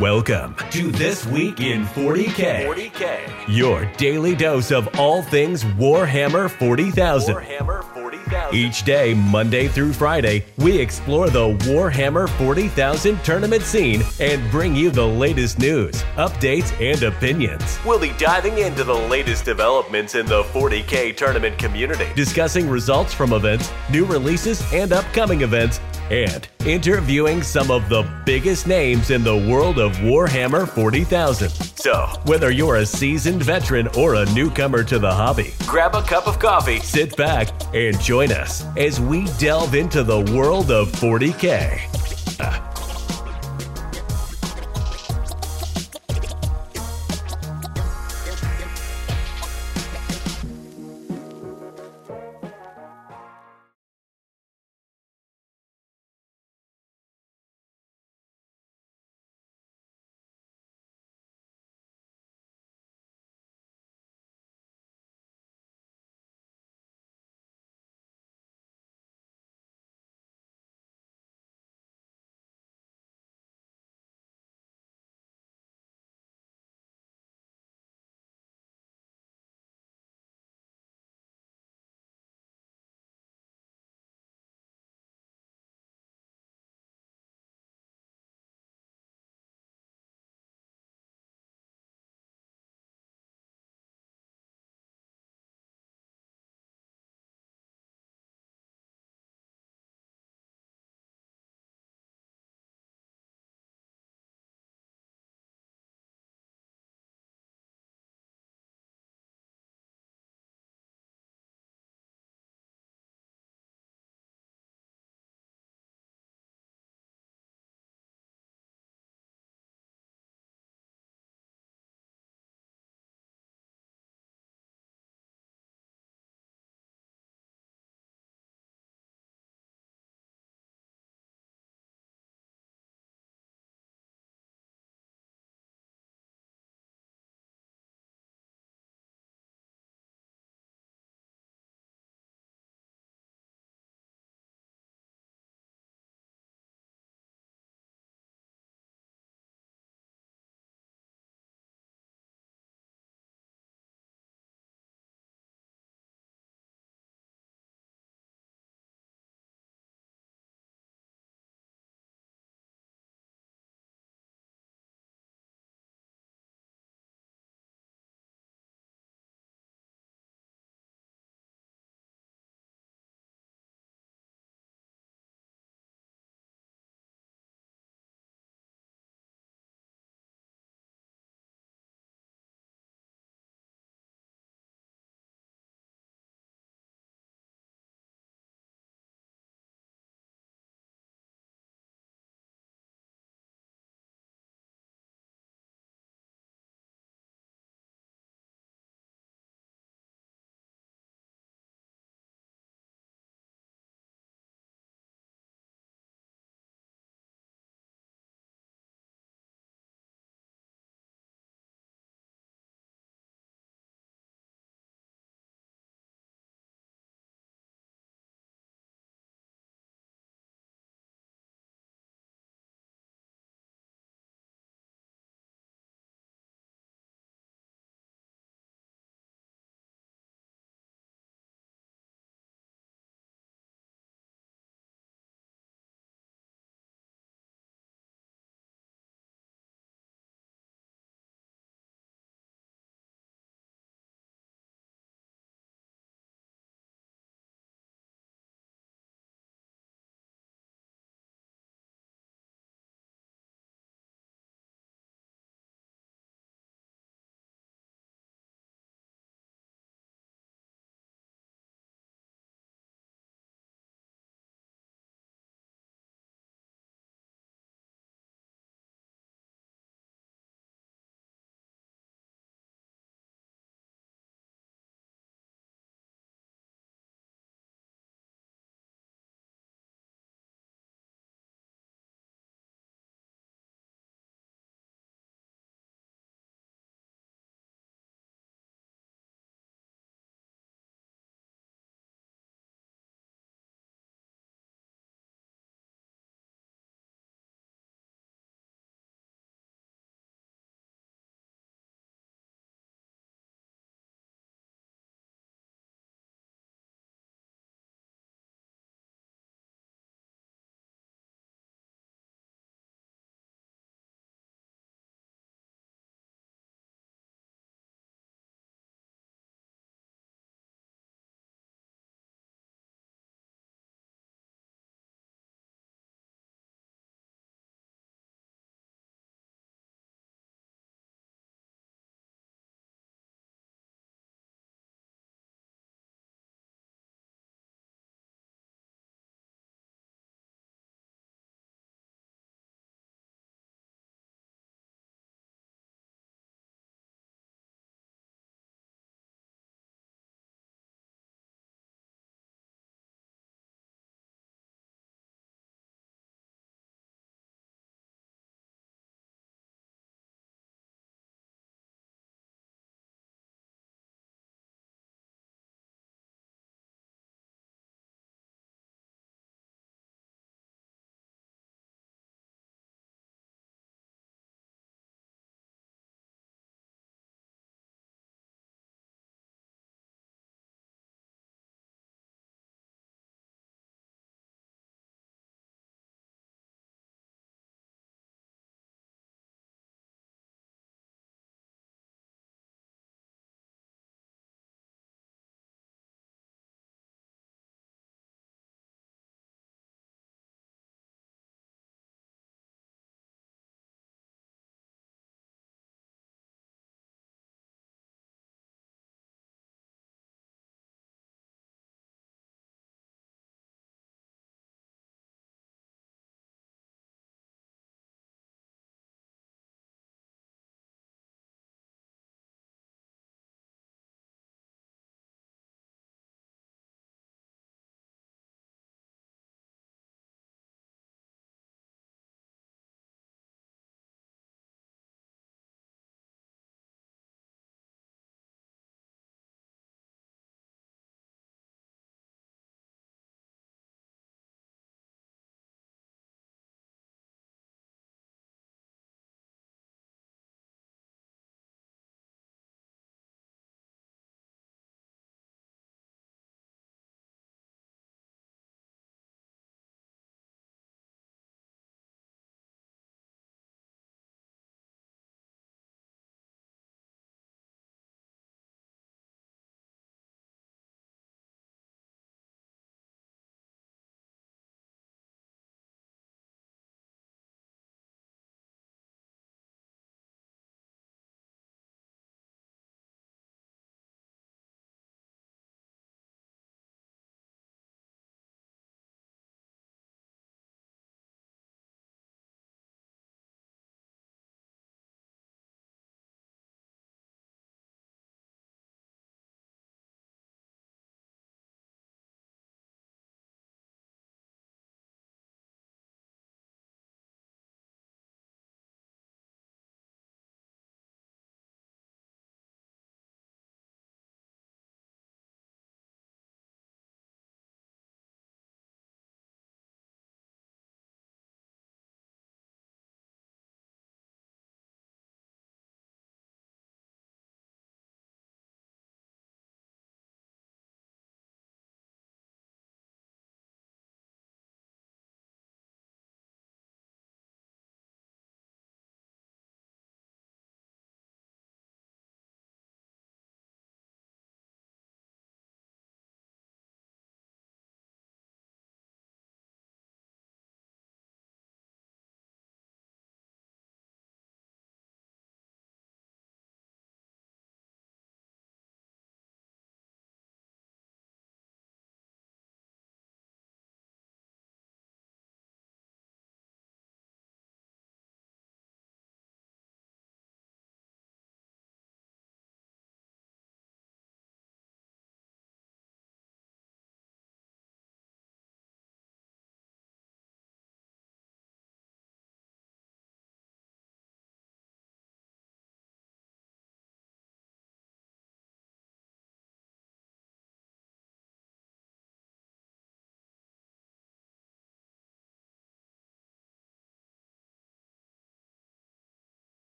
Welcome to This Week in 40K. 40K. Your daily dose of all things Warhammer 40,000. Warhammer 40,000. Each day, Monday through Friday, we explore the Warhammer 40,000 tournament scene and bring you the latest news, updates, and opinions. We'll be diving into the latest developments in the 40K tournament community, discussing results from events, new releases, and upcoming events and interviewing some of the biggest names in the world of Warhammer 40,000. So, whether you're a seasoned veteran or a newcomer to the hobby, grab a cup of coffee, sit back, and join us as we delve into the world of 40K.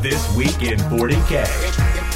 This Week in 40K.